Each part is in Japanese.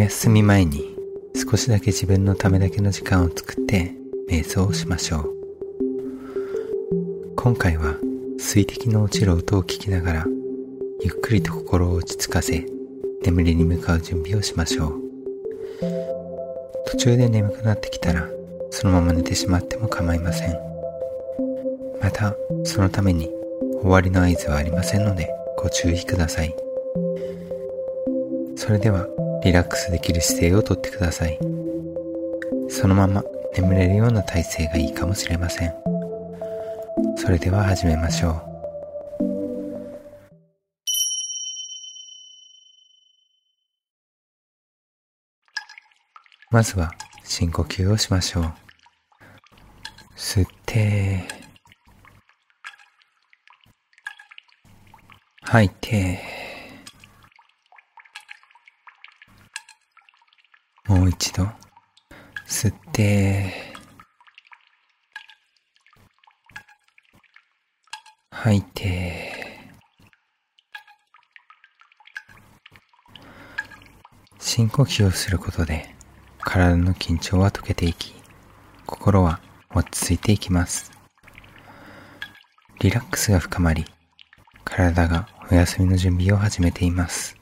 休み前に少しだけ自分のためだけの時間を作って瞑想をしましょう。今回は水滴の落ちる音を聞きながらゆっくりと心を落ち着かせ眠りに向かう準備をしましょう。途中で眠くなってきたらそのまま寝てしまっても構いません。またそのために終わりの合図はありませんのでご注意ください。それではリラックスできる姿勢をとってください。そのまま眠れるような体勢がいいかもしれません。それでは始めましょう。まずは深呼吸をしましょう。吸って、吐いて、もう一度。吸って。吐いて。深呼吸をすることで体の緊張は解けていき心は落ち着いていきます。リラックスが深まり体がお休みの準備を始めています。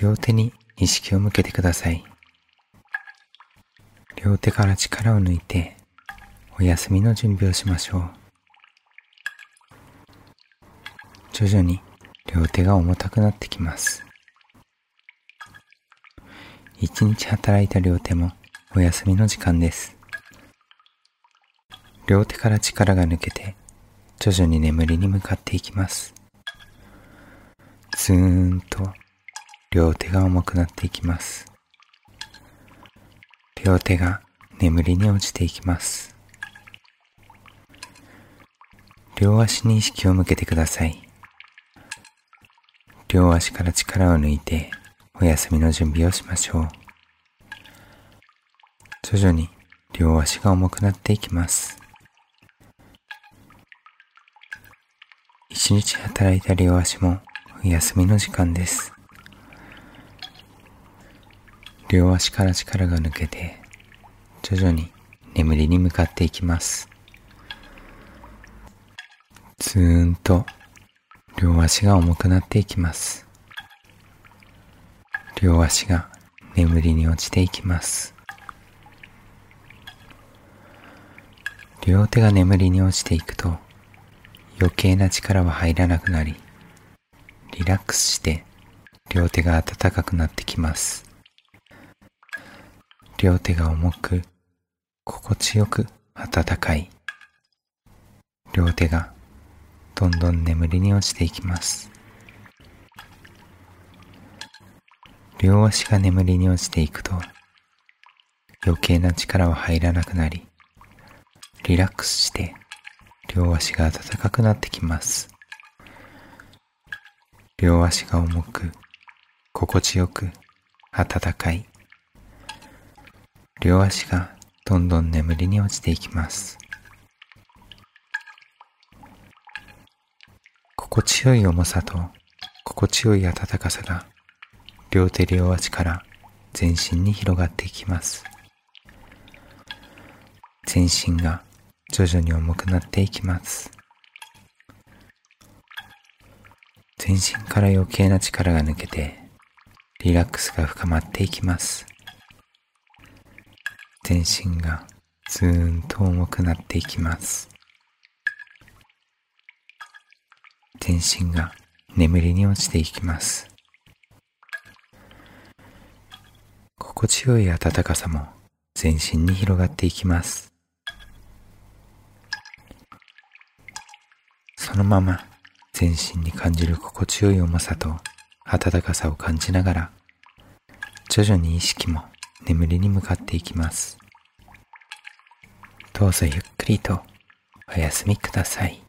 両手に意識を向けてください。両手から力を抜いてお休みの準備をしましょう。徐々に両手が重たくなってきます。一日働いた両手もお休みの時間です。両手から力が抜けて徐々に眠りに向かっていきます。ずーんと両手が重くなっていきます。両手が眠りに落ちていきます。両足に意識を向けてください。両足から力を抜いてお休みの準備をしましょう。徐々に両足が重くなっていきます。一日働いた両足もお休みの時間です。両足から力が抜けて徐々に眠りに向かっていきます。ずーんと両足が重くなっていきます。両足が眠りに落ちていきます。両手が眠りに落ちていくと余計な力は入らなくなりリラックスして両手が温かくなってきます。両手が重く、心地よく暖かい。両手がどんどん眠りに落ちていきます。両足が眠りに落ちていくと余計な力は入らなくなり、リラックスして両足が暖かくなってきます。両足が重く、心地よく、暖かい。両足がどんどん眠りに落ちていきます。心地よい重さと心地よい暖かさが両手両足から全身に広がっていきます。全身が徐々に重くなっていきます。全身から余計な力が抜けてリラックスが深まっていきます。全身がずーんと重くなっていきます。全身が眠りに落ちていきます。心地よい暖かさも全身に広がっていきます。そのまま全身に感じる心地よい重さと暖かさを感じながら徐々に意識も眠りに向かっていきます。どうぞゆっくりとお休みください。